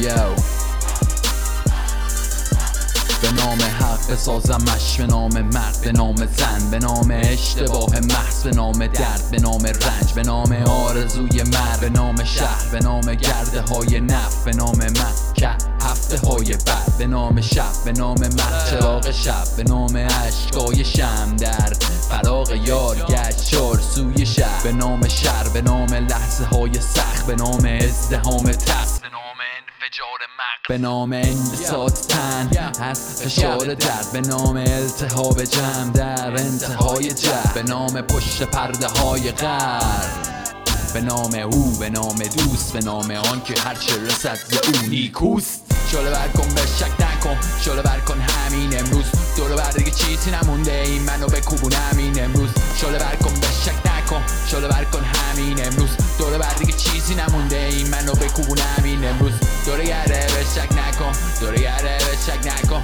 یو به نام حق سازمش به نام مرد به نام زن به نام اشتباه محض به نام درد به نام رنج به نام آرزوی مرد به نام شهر به نام گرده های نف به نام من که هفته های بعد به نام شب به نام مرد چراغ شب به نام عشقای شم در فراغ یار گشت چار سوی شهر به نام شر به نام لحظه های سخت به نام ازدهام تخت به نام به انبساط تن از فشار درد به نام التهاب جمع در. انتهای جهر. به نام پشت پرده های غرب. به نام او به نام دوست به نام آن که هرچه رسد ز او نیکوست. شله بر کن به شک نکن. شله بر کن همین امروز. دور بر دیگه چیزی نمونده این منو بکوبون همین امروز. شله بر امروز دور بر دیگه چیزی نمونده این منو بکوبون همین امروز. دور گره به شک نکن. دور گره به شک نکن.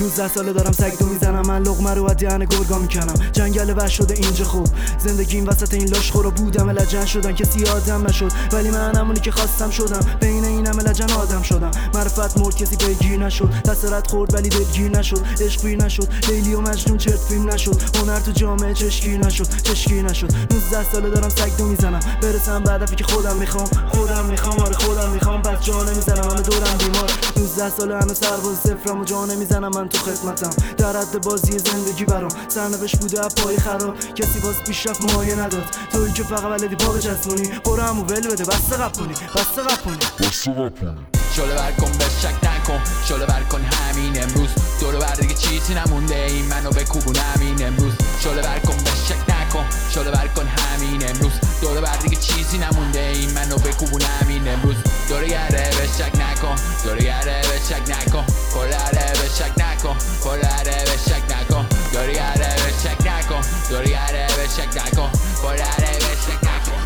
19 ساله دارم سگ دو می‌زنم. من لغمه رو از دهن گرگا می‌کنم. جنگل وحش شده اینجا خوب. زندگی این وسط این لاش خورا بودم. لجن شدن کسی آدم نشد. ولی من همونی که خواستم شدم. بین این همه لجن آدم شدم. معرفت مرد کسی پیگیر نشد. دست خورد ولی دلگیر نشد. عشق نشد. لیلی و مجنون چرت فیلم نشد. هنر تو جامعه چشگیر نشد. چشگیر نشد. 19 ساله دارم سگ دو می‌زنم. برسم هدفی که خودم می‌خوام. خودم می‌خوام. آره خودم می‌خوام. پس جا نمی‌زنم همه دورم بیمار. 19 ساله همه سرباز صفرم و جا نمی‌زنم من تو خدمتم. در حد بازی زندگی برام. سرنوشت بوده پای خراب. کسی باز پیشرفت مایه نداد. تویی که فقط بلدی پا بچسبونی برو همو ول بده. بسته قپونی بسته قپونی شله بر کن به شک نکن. شله بر کن همین امروز. دور بر دیگه چیزی نمونده این منو بکوبون همین امروز. شله بر کن به شک نکن. شله بر کن همین امروز. دور بر دیگه چیزی نمونده این منو بکوبون همین نکن دور گره به شک نکن پرره به شک نکن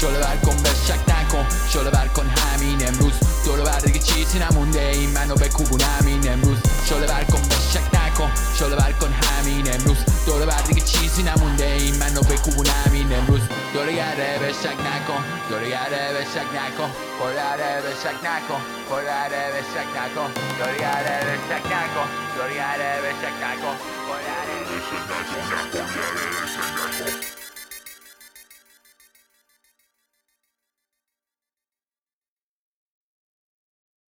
شله بر کن به شک نکن شله بر کن همین امروز دور بر دیگه چیزی نمونده این منو بکوبون همین امروز شله بر کن به شک نکن شله بر کن همین امروز دور بر دیگه چیزی نمونده این منو بکوبون همین امروز دور گره به شک نکن دور گره به شک نکن پرره به شک نکن پرره به شک نکن دور گره elvesek káka, karjár elvesek káka, karjár elvesek káka, karjár elvesek káka.